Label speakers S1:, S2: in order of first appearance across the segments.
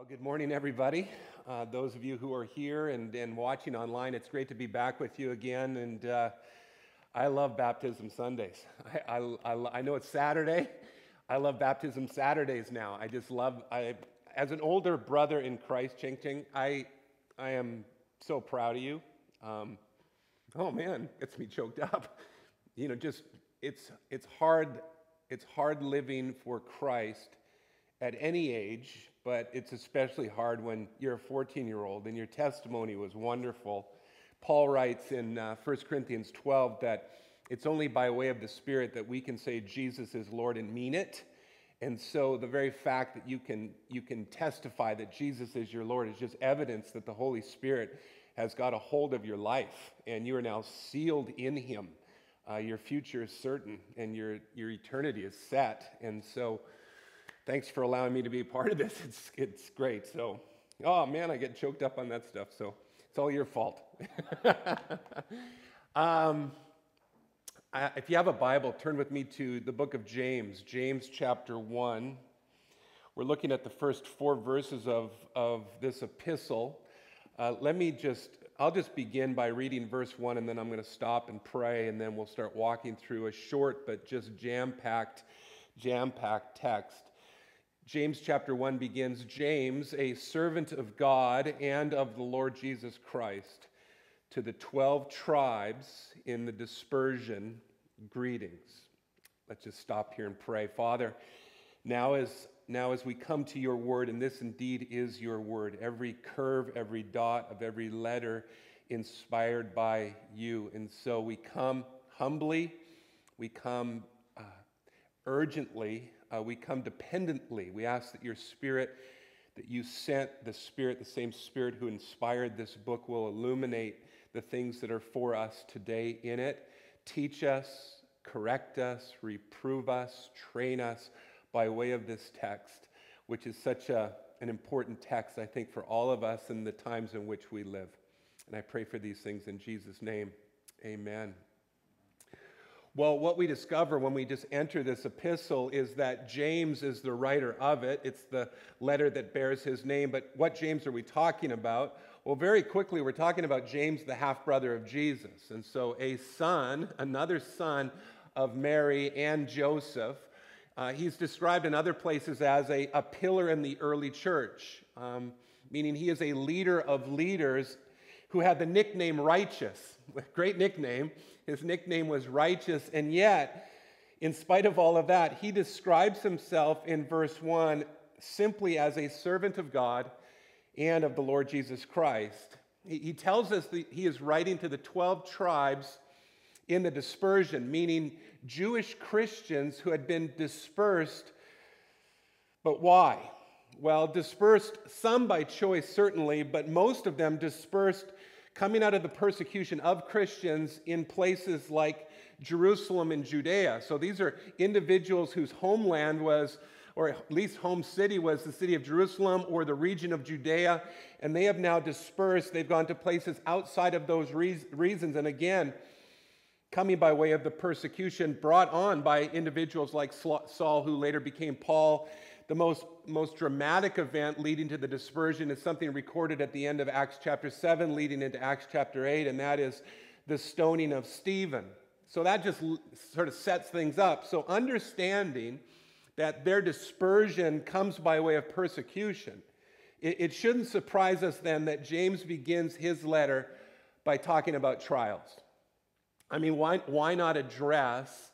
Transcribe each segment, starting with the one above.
S1: Well, good morning, everybody. Uh, those of you who are here and, and watching online, it's great to be back with you again. And uh, I love Baptism Sundays. I, I, I, I, know it's Saturday. I love Baptism Saturdays now. I just love, I, as an older brother in Christ, Ching Ching, I, I am so proud of you. Um, oh man, gets me choked up. You know, just, it's, it's hard, it's hard living for Christ at any age but it's especially hard when you're a 14 year old and your testimony was wonderful. Paul writes in uh, 1 Corinthians 12 that it's only by way of the Spirit that we can say Jesus is Lord and mean it. And so the very fact that you can, you can testify that Jesus is your Lord is just evidence that the Holy Spirit has got a hold of your life and you are now sealed in Him. Uh, your future is certain and your, your eternity is set. And so thanks for allowing me to be a part of this. It's, it's great. So, oh man, I get choked up on that stuff. So it's all your fault. um, I, if you have a Bible, turn with me to the book of James, James chapter 1. We're looking at the first four verses of, of this epistle. Uh, let me just, I'll just begin by reading verse 1, and then I'm going to stop and pray, and then we'll start walking through a short but just jam packed, jam packed text. James chapter 1 begins James, a servant of God and of the Lord Jesus Christ, to the 12 tribes in the dispersion, greetings. Let's just stop here and pray. Father, now as, now as we come to your word, and this indeed is your word, every curve, every dot of every letter inspired by you. And so we come humbly, we come uh, urgently uh, we come dependently. We ask that your spirit, that you sent the spirit, the same spirit who inspired this book, will illuminate the things that are for us today in it. Teach us, correct us, reprove us, train us by way of this text, which is such a, an important text, I think, for all of us in the times in which we live. And I pray for these things in Jesus' name. Amen. Well, what we discover when we just enter this epistle is that James is the writer of it. It's the letter that bears his name. But what James are we talking about? Well, very quickly, we're talking about James, the half brother of Jesus. And so, a son, another son of Mary and Joseph. Uh, he's described in other places as a, a pillar in the early church, um, meaning he is a leader of leaders who had the nickname Righteous. Great nickname. His nickname was Righteous, and yet, in spite of all of that, he describes himself in verse 1 simply as a servant of God and of the Lord Jesus Christ. He tells us that he is writing to the 12 tribes in the dispersion, meaning Jewish Christians who had been dispersed. But why? Well, dispersed, some by choice, certainly, but most of them dispersed coming out of the persecution of Christians in places like Jerusalem and Judea. So these are individuals whose homeland was, or at least home city was the city of Jerusalem or the region of Judea, and they have now dispersed. They've gone to places outside of those reasons. And again, coming by way of the persecution brought on by individuals like Saul, who later became Paul the most, most dramatic event leading to the dispersion is something recorded at the end of Acts chapter 7, leading into Acts chapter 8, and that is the stoning of Stephen. So that just sort of sets things up. So understanding that their dispersion comes by way of persecution, it, it shouldn't surprise us then that James begins his letter by talking about trials. I mean, why, why not address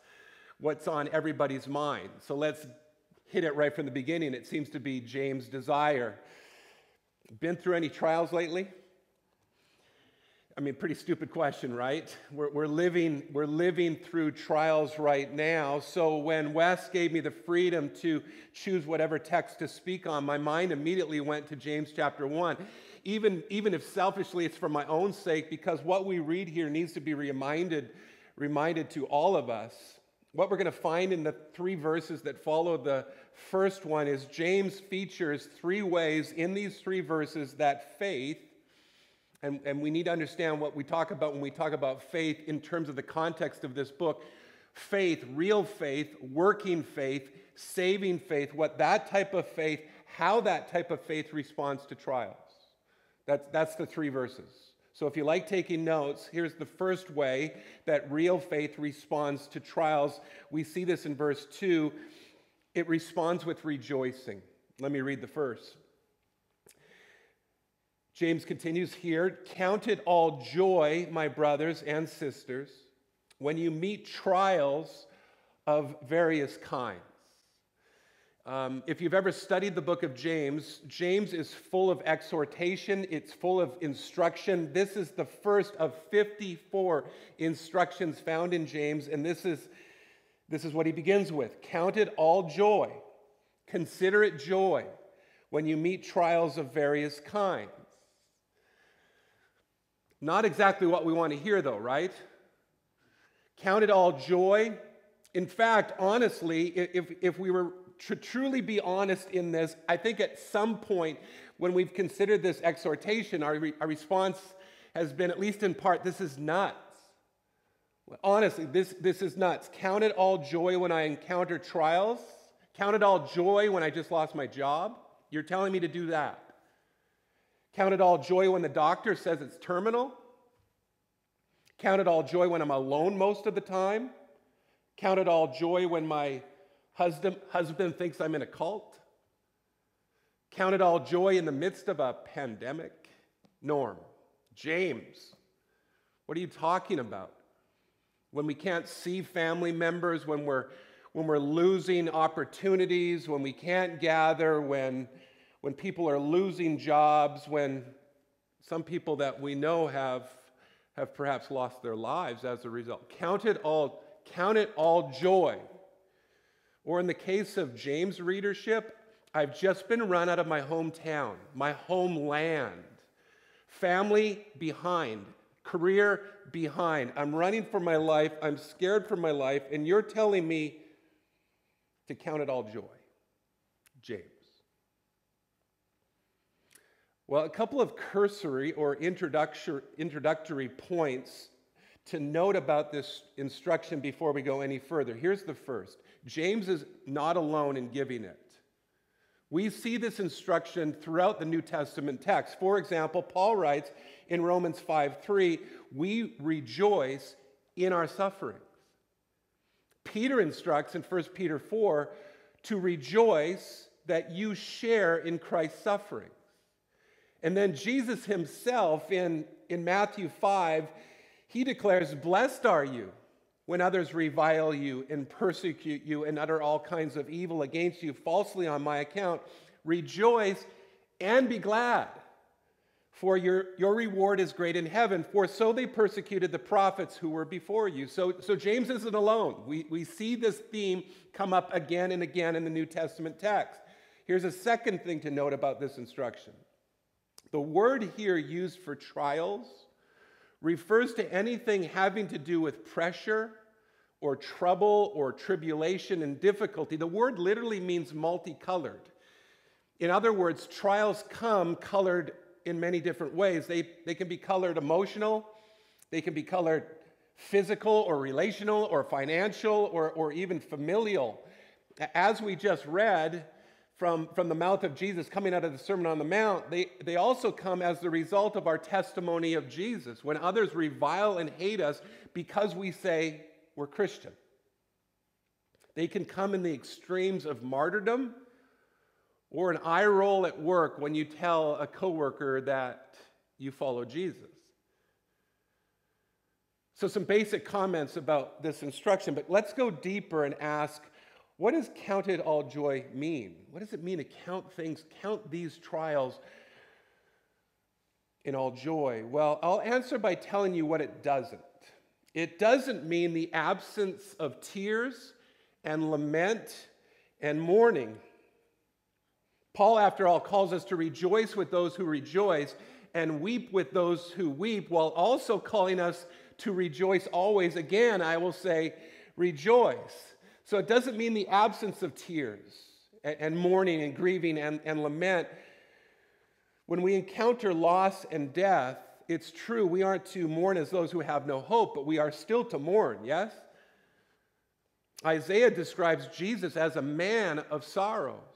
S1: what's on everybody's mind? So let's hit it right from the beginning. It seems to be James' desire. Been through any trials lately? I mean, pretty stupid question, right? We're, we're, living, we're living through trials right now. So when Wes gave me the freedom to choose whatever text to speak on, my mind immediately went to James chapter 1. Even, even if selfishly it's for my own sake, because what we read here needs to be reminded, reminded to all of us what we're going to find in the three verses that follow the first one is James features three ways in these three verses that faith, and, and we need to understand what we talk about when we talk about faith in terms of the context of this book faith, real faith, working faith, saving faith, what that type of faith how that type of faith responds to trials. That's, that's the three verses. So if you like taking notes, here's the first way that real faith responds to trials. We see this in verse 2. It responds with rejoicing. Let me read the first. James continues here Count it all joy, my brothers and sisters, when you meet trials of various kinds. Um, if you've ever studied the book of James, James is full of exhortation, it's full of instruction. This is the first of 54 instructions found in James, and this is, this is what he begins with Count it all joy, consider it joy when you meet trials of various kinds. Not exactly what we want to hear, though, right? Count it all joy. In fact, honestly, if, if we were to truly be honest in this, I think at some point when we've considered this exhortation, our, re- our response has been, at least in part, this is nuts. Honestly, this, this is nuts. Count it all joy when I encounter trials. Count it all joy when I just lost my job. You're telling me to do that. Count it all joy when the doctor says it's terminal. Count it all joy when I'm alone most of the time. Count it all joy when my husband, husband thinks I'm in a cult. Count it all joy in the midst of a pandemic. Norm, James, what are you talking about? When we can't see family members, when we're, when we're losing opportunities, when we can't gather, when when people are losing jobs, when some people that we know have, have perhaps lost their lives as a result. Count it all, count it all joy. Or in the case of James' readership, I've just been run out of my hometown, my homeland, family behind, career behind. I'm running for my life, I'm scared for my life, and you're telling me to count it all joy. James. Well, a couple of cursory or introductory points to note about this instruction before we go any further. Here's the first James is not alone in giving it. We see this instruction throughout the New Testament text. For example, Paul writes in Romans 5 3, we rejoice in our sufferings. Peter instructs in 1 Peter 4 to rejoice that you share in Christ's suffering. And then Jesus himself in, in Matthew 5, he declares, Blessed are you when others revile you and persecute you and utter all kinds of evil against you falsely on my account. Rejoice and be glad, for your, your reward is great in heaven. For so they persecuted the prophets who were before you. So, so James isn't alone. We, we see this theme come up again and again in the New Testament text. Here's a second thing to note about this instruction the word here used for trials refers to anything having to do with pressure or trouble or tribulation and difficulty. The word literally means multicolored. In other words, trials come colored in many different ways. They, they can be colored emotional, they can be colored physical or relational or financial or, or even familial. As we just read, from, from the mouth of Jesus coming out of the Sermon on the Mount, they, they also come as the result of our testimony of Jesus. When others revile and hate us because we say we're Christian, they can come in the extremes of martyrdom or an eye roll at work when you tell a coworker that you follow Jesus. So, some basic comments about this instruction, but let's go deeper and ask what does counted all joy mean? What does it mean to count things, count these trials in all joy? Well, I'll answer by telling you what it doesn't. It doesn't mean the absence of tears and lament and mourning. Paul, after all, calls us to rejoice with those who rejoice and weep with those who weep, while also calling us to rejoice always. Again, I will say, rejoice. So it doesn't mean the absence of tears and, and mourning and grieving and, and lament. When we encounter loss and death, it's true, we aren't to mourn as those who have no hope, but we are still to mourn, yes? Isaiah describes Jesus as a man of sorrows.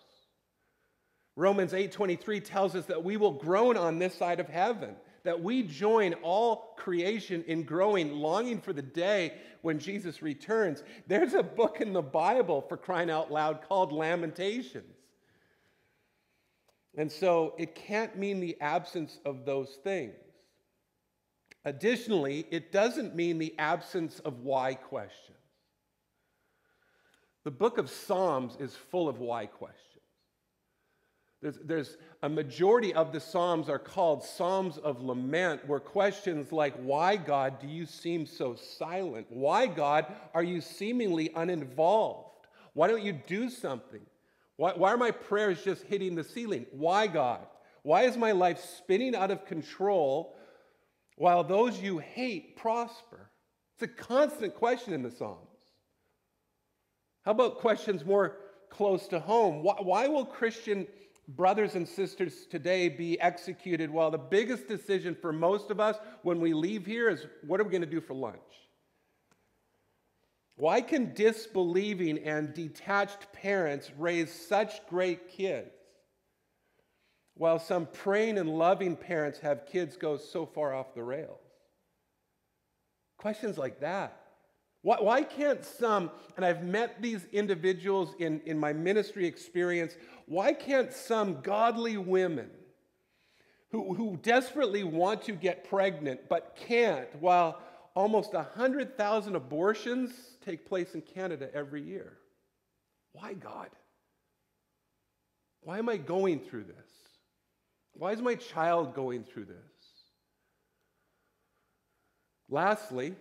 S1: Romans 8:23 tells us that we will groan on this side of heaven, that we join all creation in growing, longing for the day when Jesus returns. There's a book in the Bible for crying out loud called Lamentations. And so it can't mean the absence of those things. Additionally, it doesn't mean the absence of why questions. The book of Psalms is full of why questions. There's, there's a majority of the Psalms are called Psalms of Lament, where questions like, Why, God, do you seem so silent? Why, God, are you seemingly uninvolved? Why don't you do something? Why, why are my prayers just hitting the ceiling? Why, God? Why is my life spinning out of control while those you hate prosper? It's a constant question in the Psalms. How about questions more close to home? Why, why will Christian brothers and sisters today be executed while the biggest decision for most of us when we leave here is what are we going to do for lunch? Why can disbelieving and detached parents raise such great kids while some praying and loving parents have kids go so far off the rails? Questions like that. Why, why, can't some, and I've met these individuals in, in my ministry experience, why can't some godly women who, who desperately want to get pregnant but can't, while almost 100,000 abortions take place in Canada every year? Why, God? Why am I going through this? Why is my child going through this? Lastly,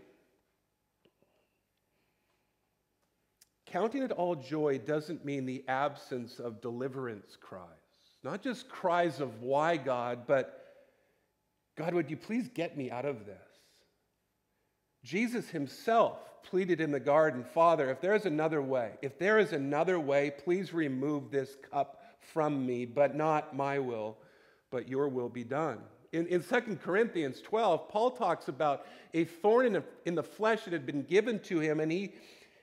S1: Counting it all joy doesn't mean the absence of deliverance cries. Not just cries of why, God, but God, would you please get me out of this? Jesus himself pleaded in the garden, Father, if there is another way, if there is another way, please remove this cup from me, but not my will, but your will be done. In, in 2 Corinthians 12, Paul talks about a thorn in in the flesh that had been given to him, and he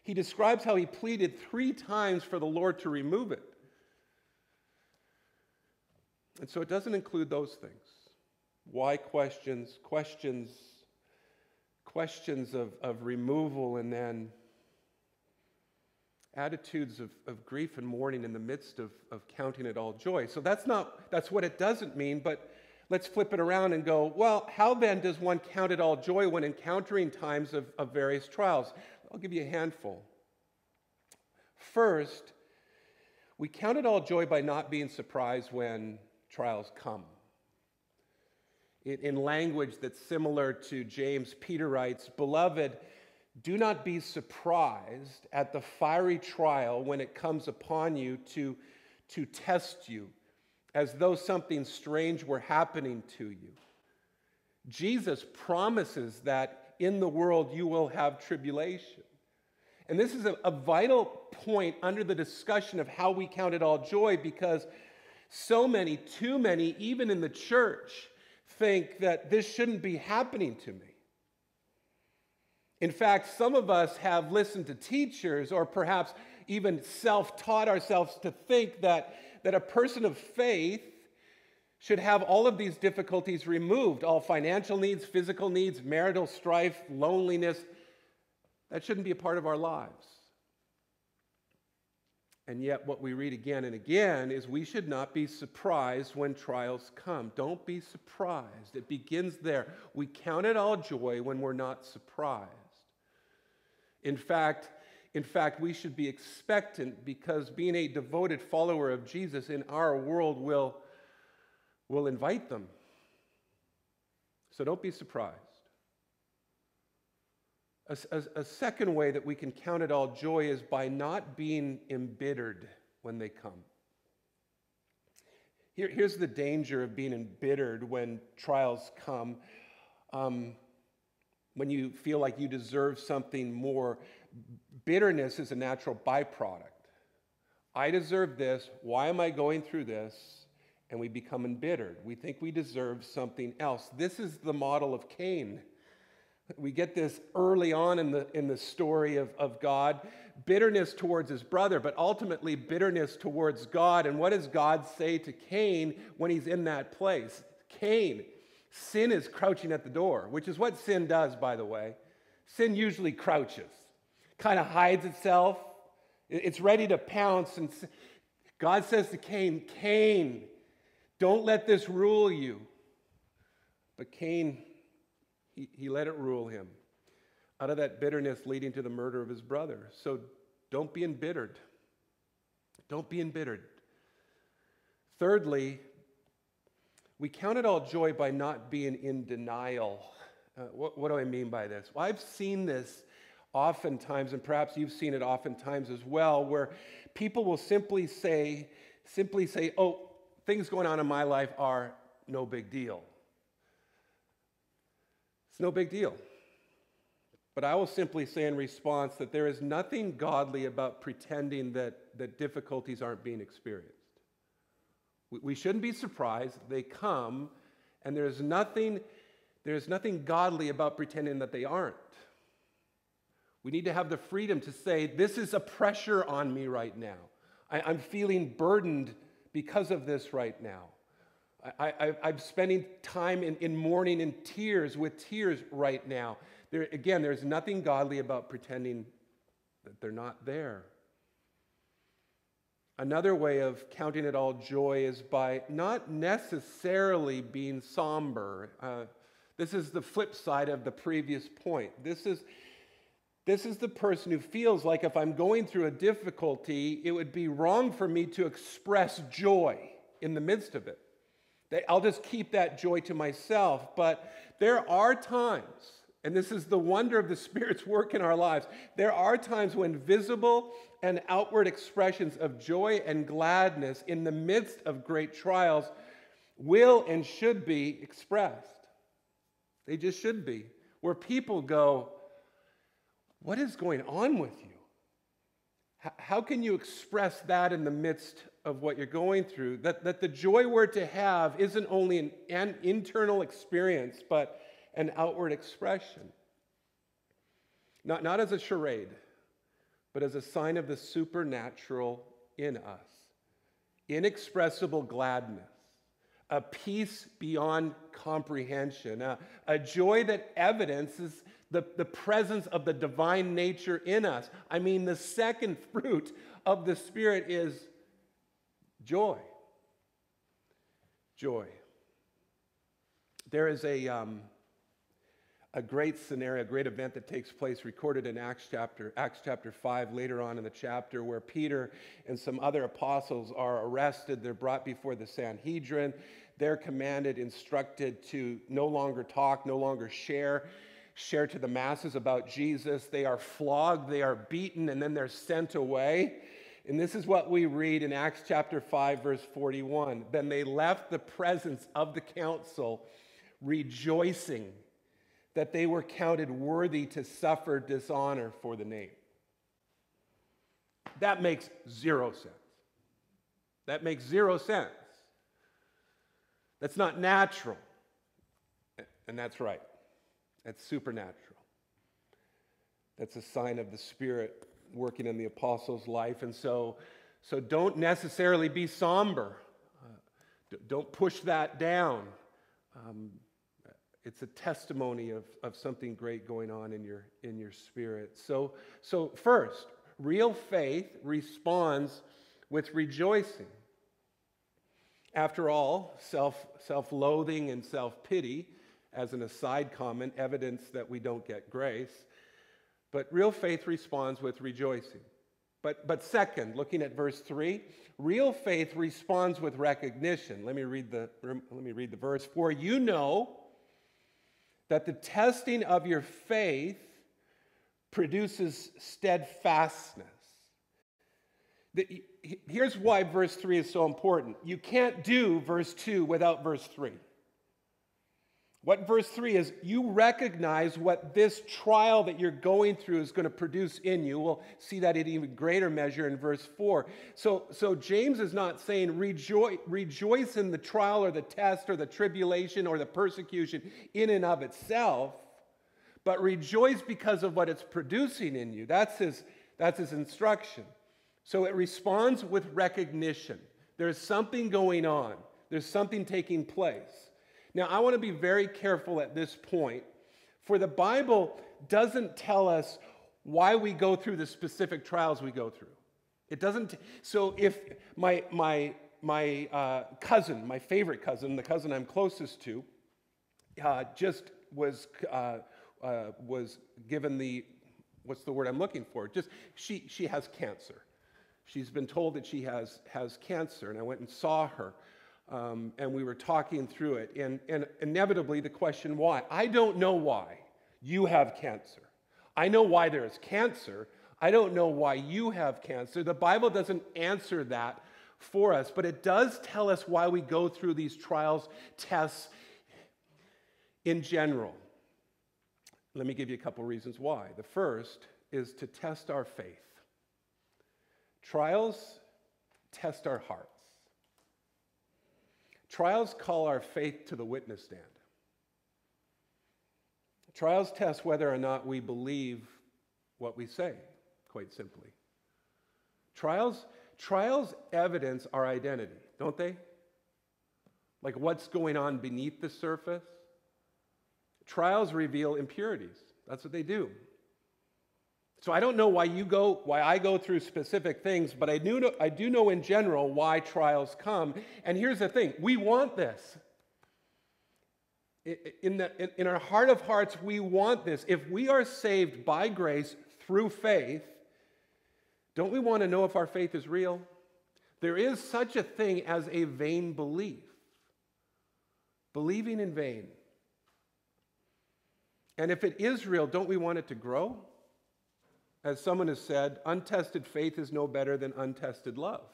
S1: he describes how he pleaded three times for the Lord to remove it. And so it doesn't include those things. Why questions, questions, questions of, of removal, and then attitudes of, of grief and mourning in the midst of, of counting it all joy. So that's not that's what it doesn't mean, but let's flip it around and go, well, how then does one count it all joy when encountering times of, of various trials? I'll give you a handful. First, we count it all joy by not being surprised when trials come. In language that's similar to James, Peter writes, Beloved, do not be surprised at the fiery trial when it comes upon you to, to test you, as though something strange were happening to you. Jesus promises that in the world you will have tribulation. And this is a, a vital point under the discussion of how we count it all joy because so many, too many, even in the church, think that this shouldn't be happening to me. In fact, some of us have listened to teachers or perhaps even self taught ourselves to think that, that a person of faith should have all of these difficulties removed all financial needs, physical needs, marital strife, loneliness, that shouldn't be a part of our lives. And yet, what we read again and again is we should not be surprised when trials come. Don't be surprised. It begins there. We count it all joy when we're not surprised. In fact, in fact, we should be expectant because being a devoted follower of Jesus in our world will, will invite them. So don't be surprised. A, a, a, second way that we can count it all joy is by not being embittered when they come. Here, here's the danger of being embittered when trials come. Um, when you feel like you deserve something more, bitterness is a natural byproduct. I deserve this. Why am I going through this? And we become embittered. We think we deserve something else. This is the model of Cain We get this early on in the, in the story of, of God bitterness towards his brother, but ultimately bitterness towards God. And what does God say to Cain when he's in that place? Cain, sin is crouching at the door, which is what sin does, by the way. Sin usually crouches, kind of hides itself, it's ready to pounce. And God says to Cain, Cain, don't let this rule you. But Cain, he, he let it rule him out of that bitterness leading to the murder of his brother. So don't be embittered. Don't be embittered. Thirdly, we count it all joy by not being in denial. Uh, what, what do I mean by this? Well, I've seen this oftentimes, and perhaps you've seen it oftentimes as well, where people will simply say, simply say, oh, things going on in my life are no big deal. It's no big deal. But I will simply say in response that there is nothing godly about pretending that, that difficulties aren't being experienced. We, we shouldn't be surprised. They come, and there's nothing, there's nothing godly about pretending that they aren't. We need to have the freedom to say, This is a pressure on me right now. I, am feeling burdened because of this right now. I, am spending time in, in mourning and tears with tears right now. There, again, there's nothing godly about pretending that they're not there. Another way of counting it all joy is by not necessarily being somber. Uh, this is the flip side of the previous point. This is this is the person who feels like if I'm going through a difficulty, it would be wrong for me to express joy in the midst of it. I'll just keep that joy to myself. But there are times, and this is the wonder of the Spirit's work in our lives, there are times when visible and outward expressions of joy and gladness in the midst of great trials will and should be expressed. They just should be. Where people go, what is going on with you? How can you express that in the midst of what you're going through? That, that the joy we're to have isn't only an, an internal experience, but an outward expression. Not, not as a charade, but as a sign of the supernatural in us. Inexpressible gladness, a peace beyond comprehension, a, a joy that evidences the, the presence of the divine nature in us. I mean, the second fruit of the Spirit is joy. Joy. There is a, um, a great scenario, a great event that takes place recorded in Acts chapter, Acts chapter 5, later on in the chapter, where Peter and some other apostles are arrested. They're brought before the Sanhedrin. They're commanded, instructed to no longer talk, no longer share share to the masses about Jesus. They are flogged, they are beaten, and then they're sent away. And this is what we read in Acts chapter 5, verse 41. Then they left the presence of the council, rejoicing that they were counted worthy to suffer dishonor for the name. That makes zero sense. That makes zero sense. That's not natural. And that's right. That's supernatural. That's a sign of the Spirit working in the apostle's life. And so, so don't necessarily be somber. Uh, don't push that down. Um, it's a testimony of, of something great going on in your, in your spirit. So, so, first, real faith responds with rejoicing. After all, self, self-loathing and self-pity as an aside comment, evidence that we don't get grace. But real faith responds with rejoicing. But, but second, looking at verse 3, real faith responds with recognition. Let me read the, let me read the verse. For you know that the testing of your faith produces steadfastness. The, here's why verse 3 is so important. You can't do verse 2 without verse 3. What verse 3 is, you recognize what this trial that you're going through is going to produce in you. We'll see that in even greater measure in verse 4. So, so James is not saying rejoice, rejoice in the trial or the test or the tribulation or the persecution in and of itself, but rejoice because of what it's producing in you. That's his, that's his instruction. So it responds with recognition. There's something going on, there's something taking place. Now, I want to be very careful at this point, for the Bible doesn't tell us why we go through the specific trials we go through. It doesn't. So if my my my uh, cousin, my favorite cousin, the cousin I'm closest to, uh, just was uh, uh, was given the what's the word I'm looking for? Just she she has cancer. She's been told that she has has cancer, and I went and saw her. Um, and we were talking through it, and, and inevitably the question why. I don't know why you have cancer. I know why there is cancer. I don't know why you have cancer. The Bible doesn't answer that for us, but it does tell us why we go through these trials, tests in general. Let me give you a couple reasons why. The first is to test our faith. Trials test our hearts. Trials call our faith to the witness stand. Trials test whether or not we believe what we say, quite simply. Trials, trials evidence our identity, don't they? Like what's going on beneath the surface. Trials reveal impurities. That's what they do. So I don't know why you go, why I go through specific things, but I do know, I do know in general why trials come. And here's the thing: we want this in, the, in, our heart of hearts, we want this. If we are saved by grace through faith, don't we want to know if our faith is real? There is such a thing as a vain belief, believing in vain. And if it is real, don't we want it to grow? As someone has said, untested faith is no better than untested love.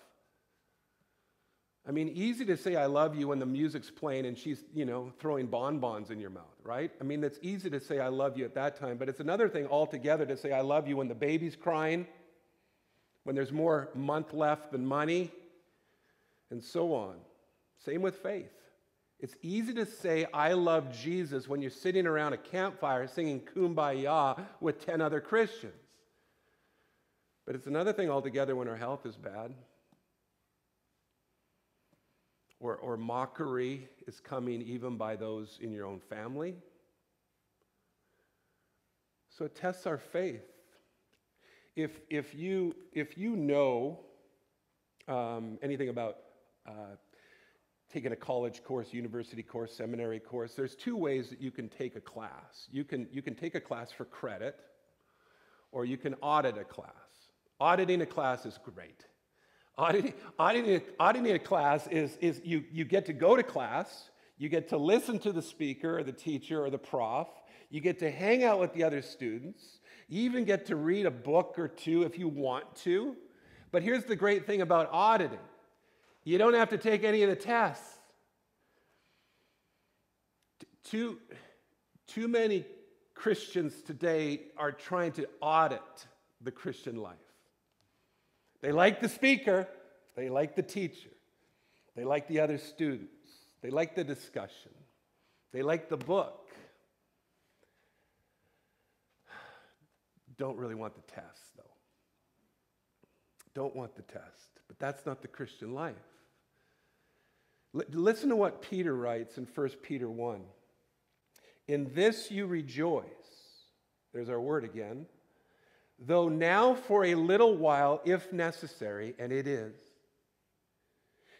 S1: I mean, easy to say I love you when the music's playing and she's, you know, throwing bonbons in your mouth, right? I mean, it's easy to say I love you at that time, but it's another thing altogether to say I love you when the baby's crying, when there's more month left than money, and so on. Same with faith. It's easy to say I love Jesus when you're sitting around a campfire singing kumbaya with 10 other Christians. But it's another thing altogether when our health is bad or, or mockery is coming even by those in your own family. So it tests our faith. If, if, you, if you know um, anything about uh, taking a college course, university course, seminary course, there's two ways that you can take a class. You can, you can take a class for credit, or you can audit a class. Auditing a class is great. Auditing, auditing, auditing a class is, is you, you get to go to class, you get to listen to the speaker or the teacher or the prof, you get to hang out with the other students, you even get to read a book or two if you want to. But here's the great thing about auditing you don't have to take any of the tests. Too, too many Christians today are trying to audit the Christian life. They like the speaker, they like the teacher, they like the other students, they like the discussion, they like the book. Don't really want the test, though. Don't want the test. But that's not the Christian life. L- listen to what Peter writes in 1 Peter 1. In this you rejoice. There's our word again though now for a little while, if necessary, and it is,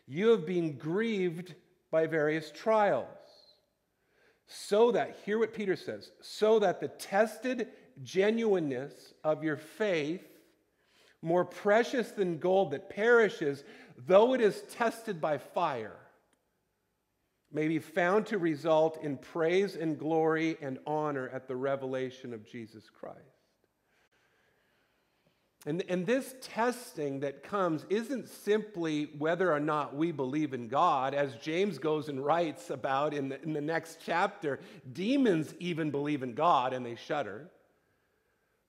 S1: you have been grieved by various trials, so that, hear what Peter says, so that the tested genuineness of your faith, more precious than gold that perishes, though it is tested by fire, may be found to result in praise and glory and honor at the revelation of Jesus Christ. And, and this testing that comes isn't simply whether or not we believe in God, as James goes and writes about in the, in the next chapter. Demons even believe in God and they shudder.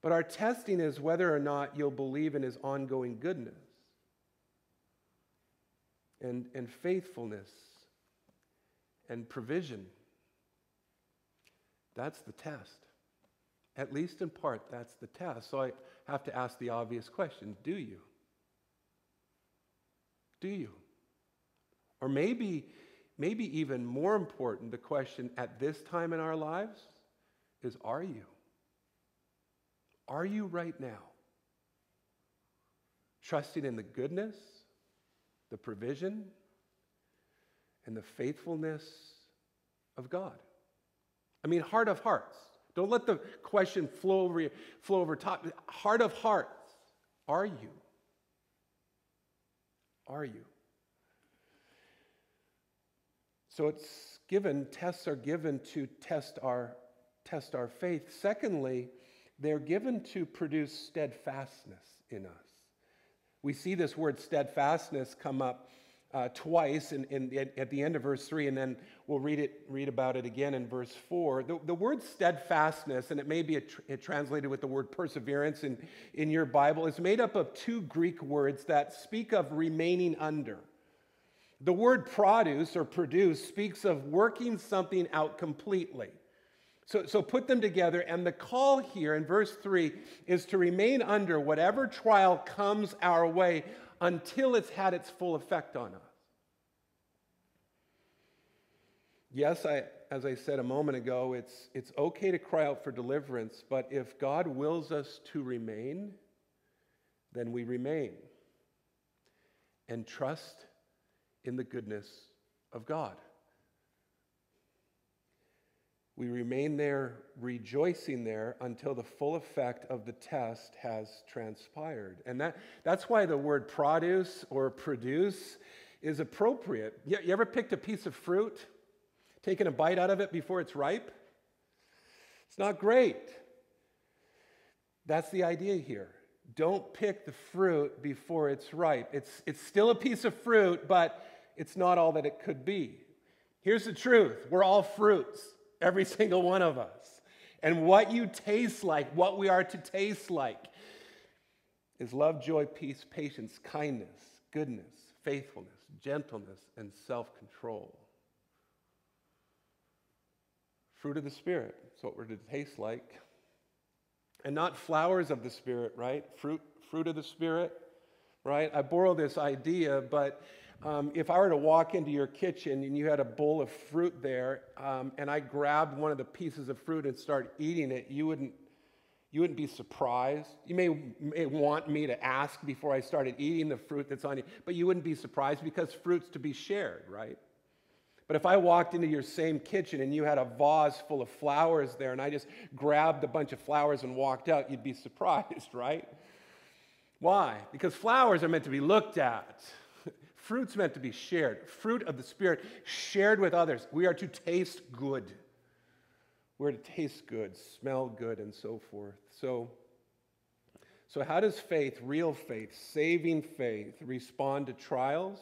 S1: But our testing is whether or not you'll believe in his ongoing goodness and, and faithfulness and provision. That's the test. At least in part, that's the test. So I have to ask the obvious question do you? Do you? Or maybe, maybe even more important, the question at this time in our lives is are you? Are you right now? Trusting in the goodness, the provision, and the faithfulness of God. I mean, heart of hearts. Don't let the question flow over, flow over top. Heart of hearts. Are you? Are you? So it's given, tests are given to test our, test our faith. Secondly, they're given to produce steadfastness in us. We see this word steadfastness come up uh, twice in, in, at the end of verse 3, and then we'll read, it, read about it again in verse 4. The, the word steadfastness, and it may be a tr- a translated with the word perseverance in, in your Bible, is made up of two Greek words that speak of remaining under. The word produce or produce speaks of working something out completely. So, so put them together, and the call here in verse 3 is to remain under whatever trial comes our way until it's had its full effect on us. Yes, I, as I said a moment ago, it's, it's okay to cry out for deliverance, but if God wills us to remain, then we remain and trust in the goodness of God. We remain there, rejoicing there until the full effect of the test has transpired. And that, that's why the word produce or produce is appropriate. You, you ever picked a piece of fruit, taken a bite out of it before it's ripe? It's not great. That's the idea here. Don't pick the fruit before it's ripe. It's, it's still a piece of fruit, but it's not all that it could be. Here's the truth we're all fruits every single one of us. And what you taste like, what we are to taste like, is love, joy, peace, patience, kindness, goodness, faithfulness, gentleness, and self control. Fruit of the Spirit, that's what we're to taste like. And not flowers of the Spirit, right? Fruit, fruit of the Spirit, right? I borrow this idea, but um, if I were to walk into your kitchen and you had a bowl of fruit there, um, and I grabbed one of the pieces of fruit and start eating it, you wouldn't, you wouldn't be surprised. You may, may want me to ask before I started eating the fruit that's on you, but you wouldn't be surprised because fruit's to be shared, right? But if I walked into your same kitchen and you had a vase full of flowers there and I just grabbed a bunch of flowers and walked out, you'd be surprised, right? Why? Because flowers are meant to be looked at. Fruit's meant to be shared. Fruit of the Spirit shared with others. We are to taste good. We're to taste good, smell good, and so forth. So, so how does faith, real faith, saving faith, respond to trials?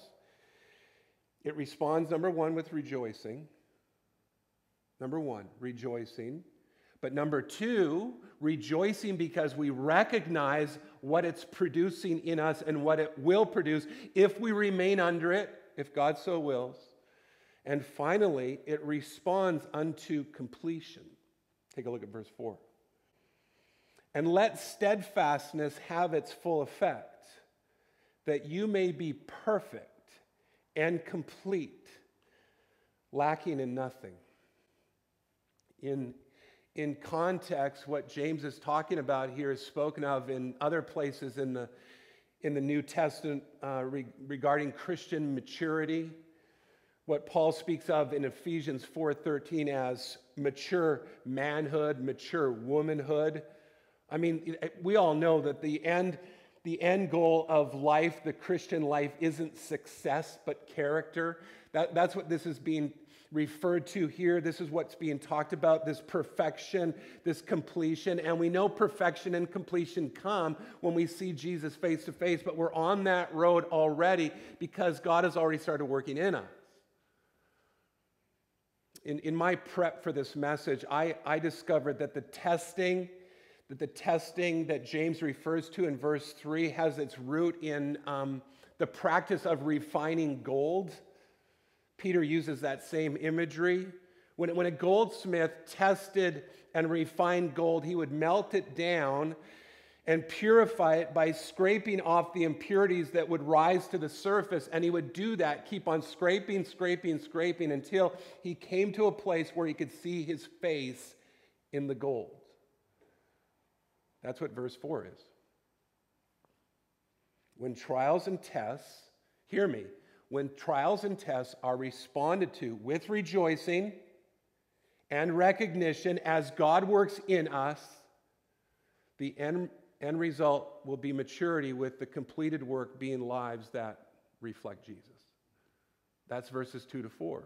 S1: It responds, number one, with rejoicing. Number one, rejoicing. But number two, rejoicing because we recognize what it's producing in us and what it will produce if we remain under it, if God so wills. And finally, it responds unto completion. Take a look at verse 4. And let steadfastness have its full effect, that you may be perfect and complete, lacking in nothing. In in context, what James is talking about here is spoken of in other places in the, in the New Testament uh, re- regarding Christian maturity. What Paul speaks of in Ephesians 4:13 as mature manhood, mature womanhood. I mean, we all know that the end, the end goal of life, the Christian life, isn't success but character. That, that's what this is being referred to here. This is what's being talked about this perfection, this completion. And we know perfection and completion come when we see Jesus face to face, but we're on that road already because God has already started working in us. In, in my prep for this message, I, I discovered that the testing, that the testing that James refers to in verse 3 has its root in um, the practice of refining gold. Peter uses that same imagery When, when a goldsmith tested and refined gold, he would melt it down and purify it by scraping off the impurities that would rise to the surface. And he would do that, keep on scraping, scraping, scraping until he came to a place where he could see his face in the gold. That's what verse 4 is. When trials and tests, hear me, when trials and tests are responded to with rejoicing and recognition as God works in us, the end, end result will be maturity with the completed work being lives that reflect Jesus. That's verses 2 to 4.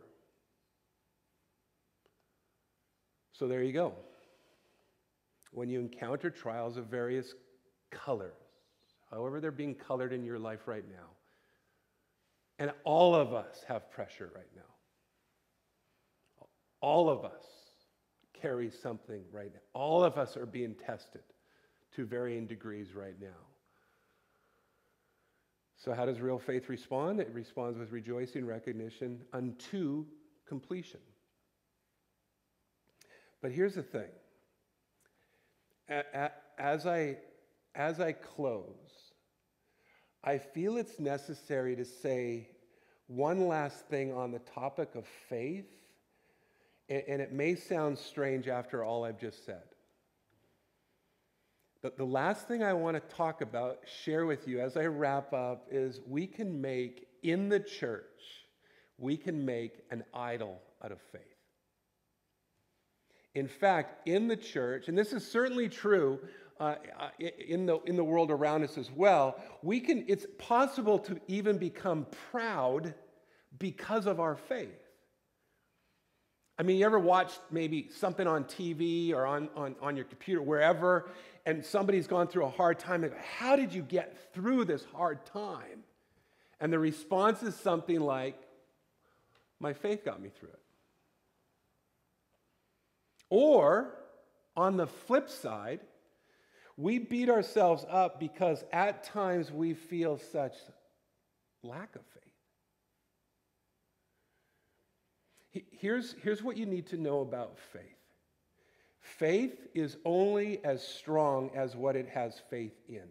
S1: So there you go. When you encounter trials of various colors, however they're being colored in your life right now, and all of us have pressure right now. All of us carry something right now. All of us are being tested to varying degrees right now. So, how does real faith respond? It responds with rejoicing, recognition unto completion. But here's the thing as I, as I close, I feel it's necessary to say one last thing on the topic of faith, and it may sound strange after all I've just said. But the last thing I want to talk about, share with you as I wrap up, is we can make in the church, we can make an idol out of faith. In fact, in the church, and this is certainly true uh, uh in, the, in the world around us as well, we can, it's possible to even become proud because of our faith. I mean, you ever watched maybe something on TV or on, on, on your computer, wherever, and somebody's gone through a hard time, and go, How did you get through this hard time? And the response is something like, My faith got me through it. Or, on the flip side, we beat ourselves up because at times we feel such lack of faith. Here's, here's what you need to know about faith faith is only as strong as what it has faith in.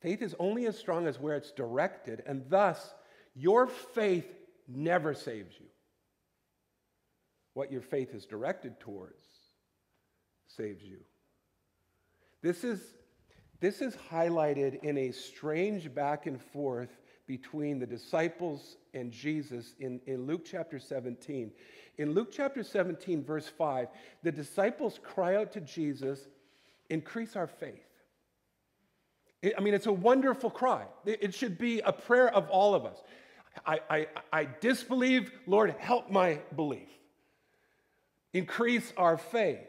S1: Faith is only as strong as where it's directed, and thus, your faith never saves you what your faith is directed towards saves you. This is, this is highlighted in a strange back and forth between the disciples and Jesus in, in Luke chapter 17. In Luke chapter 17, verse 5, the disciples cry out to Jesus, Increase our faith. It, I mean, it's a wonderful cry. It, it should be a prayer of all of us. I, I, I disbelieve, Lord, help my belief increase our faith.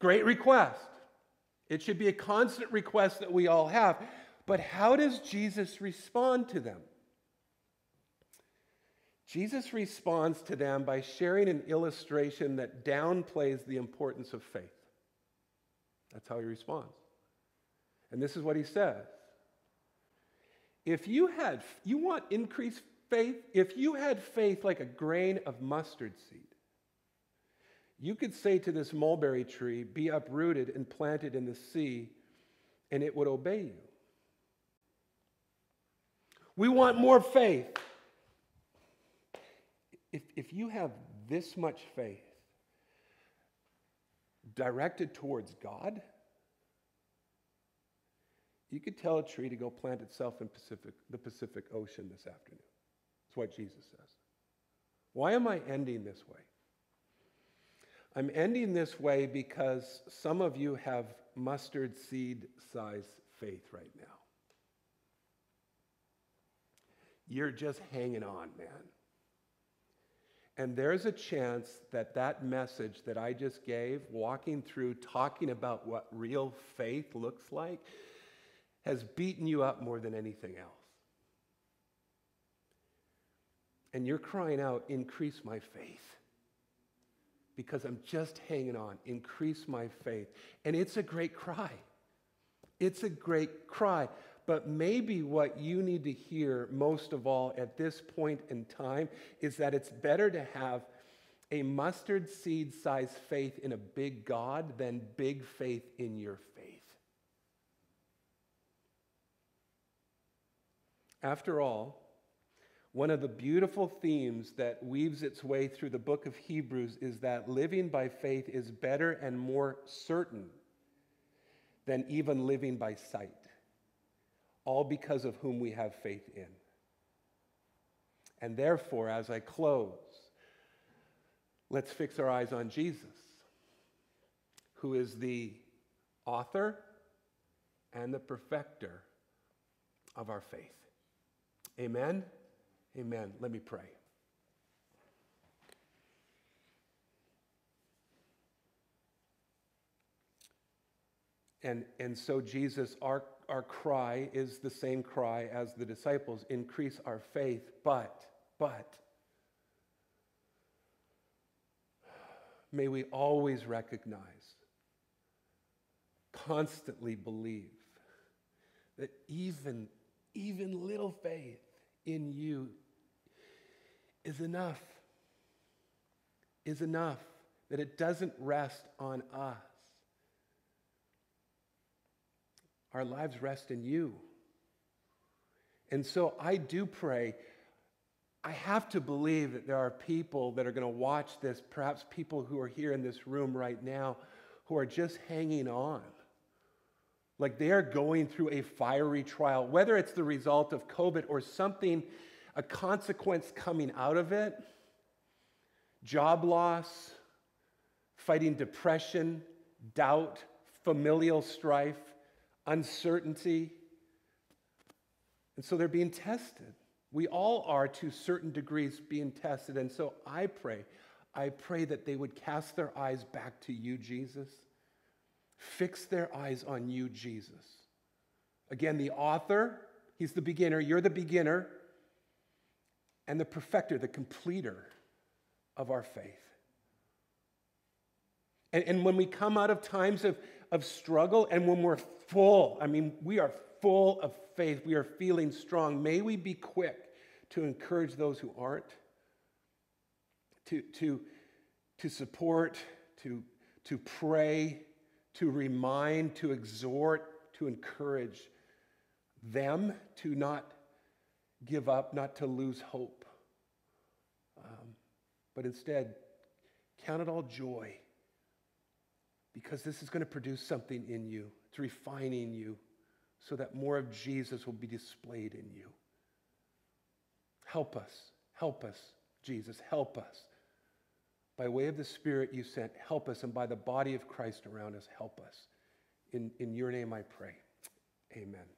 S1: Great request. It should be a constant request that we all have. But how does Jesus respond to them? Jesus responds to them by sharing an illustration that downplays the importance of faith. That's how he responds. And this is what he says If you had, you want increased faith? If you had faith like a grain of mustard seed, you could say to this mulberry tree, Be uprooted and planted in the sea, and it would obey you. We want more faith. If, if you have this much faith directed towards God, you could tell a tree to go plant itself in Pacific, the Pacific Ocean this afternoon. That's what Jesus says. Why am I ending this way? I'm ending this way because some of you have mustard seed size faith right now. You're just hanging on, man. And there's a chance that that message that I just gave, walking through, talking about what real faith looks like, has beaten you up more than anything else. And you're crying out, increase my faith because I'm just hanging on. Increase my faith. And it's a great cry. It's a great cry. But maybe what you need to hear most of all at this point in time is that it's better to have a mustard seed size faith in a big God than big faith in your faith. After all, one of the beautiful themes that weaves its way through the book of Hebrews is that living by faith is better and more certain than even living by sight, all because of whom we have faith in. And therefore, as I close, let's fix our eyes on Jesus, who is the author and the perfecter of our faith. Amen. Amen. Let me pray. And, and so, Jesus, our, our cry is the same cry as the disciples increase our faith, but, but, may we always recognize, constantly believe that even, even little faith in you is enough, is enough, that it doesn't rest on us. Our lives rest in you. And so I do pray. I have to believe that there are people that are going to watch this, perhaps people who are here in this room right now, who are just hanging on. Like they are going through a fiery trial, whether it's the result of COVID or something, a consequence coming out of it job loss, fighting depression, doubt, familial strife, uncertainty. And so they're being tested. We all are to certain degrees being tested. And so I pray, I pray that they would cast their eyes back to you, Jesus Fix their eyes on you, Jesus. Again, the author, he's the beginner, you're the beginner, and the perfecter, the completer of our faith. And, and when we come out of times of, of struggle and when we're full, I mean, we are full of faith, we are feeling strong, may we be quick to encourage those who aren't, to, to, to support, to, to pray, to remind, to exhort, to encourage them to not give up, not to lose hope, but instead count it all joy because this is going to produce something in you. It's refining you so that more of Jesus will be displayed in you. Help us, help us, Jesus, help us by way of the Spirit you sent, help us. And by the body of Christ around us, help us. In, in your name I pray. Amen.